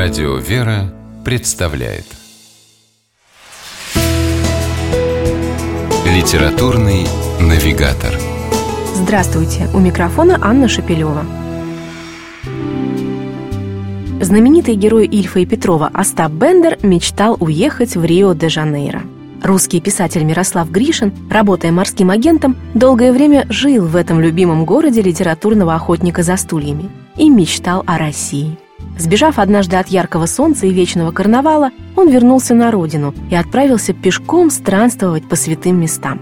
Радио «Вера» представляет Литературный навигатор Здравствуйте! У микрофона Анна Шапилева. Знаменитый герой Ильфа и Петрова Остап Бендер мечтал уехать в Рио-де-Жанейро. Русский писатель Мирослав Гришин, работая морским агентом, долгое время жил в этом любимом городе литературного охотника за стульями и мечтал о России. Сбежав однажды от яркого солнца и вечного карнавала, он вернулся на родину и отправился пешком странствовать по святым местам.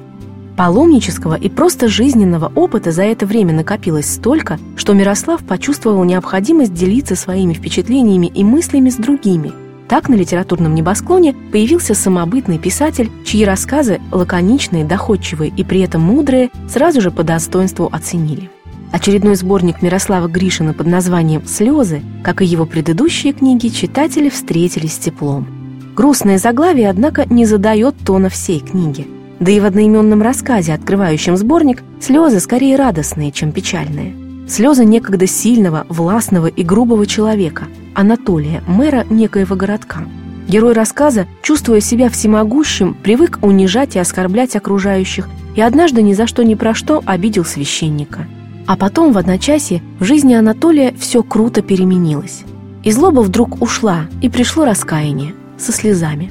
Паломнического и просто жизненного опыта за это время накопилось столько, что Мирослав почувствовал необходимость делиться своими впечатлениями и мыслями с другими. Так на литературном небосклоне появился самобытный писатель, чьи рассказы, лаконичные, доходчивые и при этом мудрые, сразу же по достоинству оценили. Очередной сборник Мирослава Гришина под названием «Слезы», как и его предыдущие книги, читатели встретили с теплом. Грустное заглавие, однако, не задает тона всей книги. Да и в одноименном рассказе, открывающем сборник, слезы скорее радостные, чем печальные. Слезы некогда сильного, властного и грубого человека, Анатолия, мэра некоего городка. Герой рассказа, чувствуя себя всемогущим, привык унижать и оскорблять окружающих и однажды ни за что ни про что обидел священника – а потом в одночасье в жизни Анатолия все круто переменилось. И злоба вдруг ушла, и пришло раскаяние со слезами.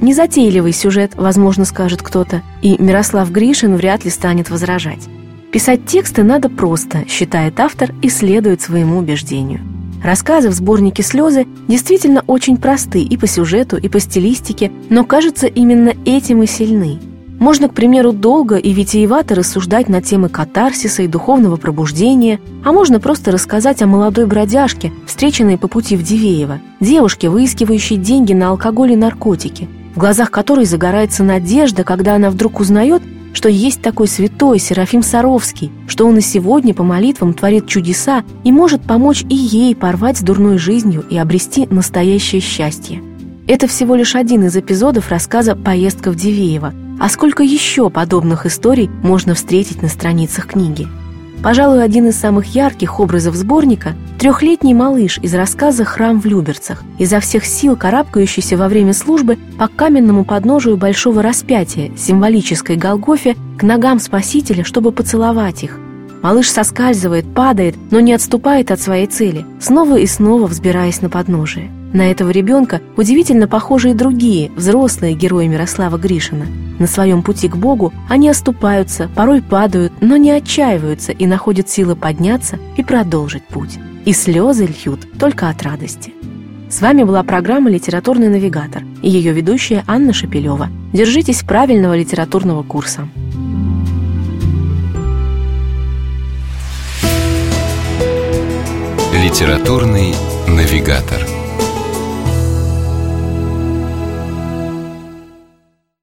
Незатейливый сюжет, возможно, скажет кто-то, и Мирослав Гришин вряд ли станет возражать. Писать тексты надо просто, считает автор и следует своему убеждению. Рассказы в сборнике «Слезы» действительно очень просты и по сюжету, и по стилистике, но, кажется, именно этим и сильны – можно, к примеру, долго и витиевато рассуждать на темы катарсиса и духовного пробуждения, а можно просто рассказать о молодой бродяжке, встреченной по пути в Дивеево, девушке, выискивающей деньги на алкоголь и наркотики, в глазах которой загорается надежда, когда она вдруг узнает, что есть такой святой Серафим Саровский, что он и сегодня по молитвам творит чудеса и может помочь и ей порвать с дурной жизнью и обрести настоящее счастье. Это всего лишь один из эпизодов рассказа «Поездка в Дивеево», а сколько еще подобных историй можно встретить на страницах книги? Пожалуй, один из самых ярких образов сборника – трехлетний малыш из рассказа «Храм в Люберцах», изо всех сил карабкающийся во время службы по каменному подножию большого распятия, символической Голгофе, к ногам Спасителя, чтобы поцеловать их. Малыш соскальзывает, падает, но не отступает от своей цели, снова и снова взбираясь на подножие. На этого ребенка удивительно похожи и другие, взрослые герои Мирослава Гришина. На своем пути к Богу они оступаются, порой падают, но не отчаиваются и находят силы подняться и продолжить путь. И слезы льют только от радости. С вами была программа «Литературный навигатор» и ее ведущая Анна Шапилева. Держитесь правильного литературного курса. Литературный навигатор.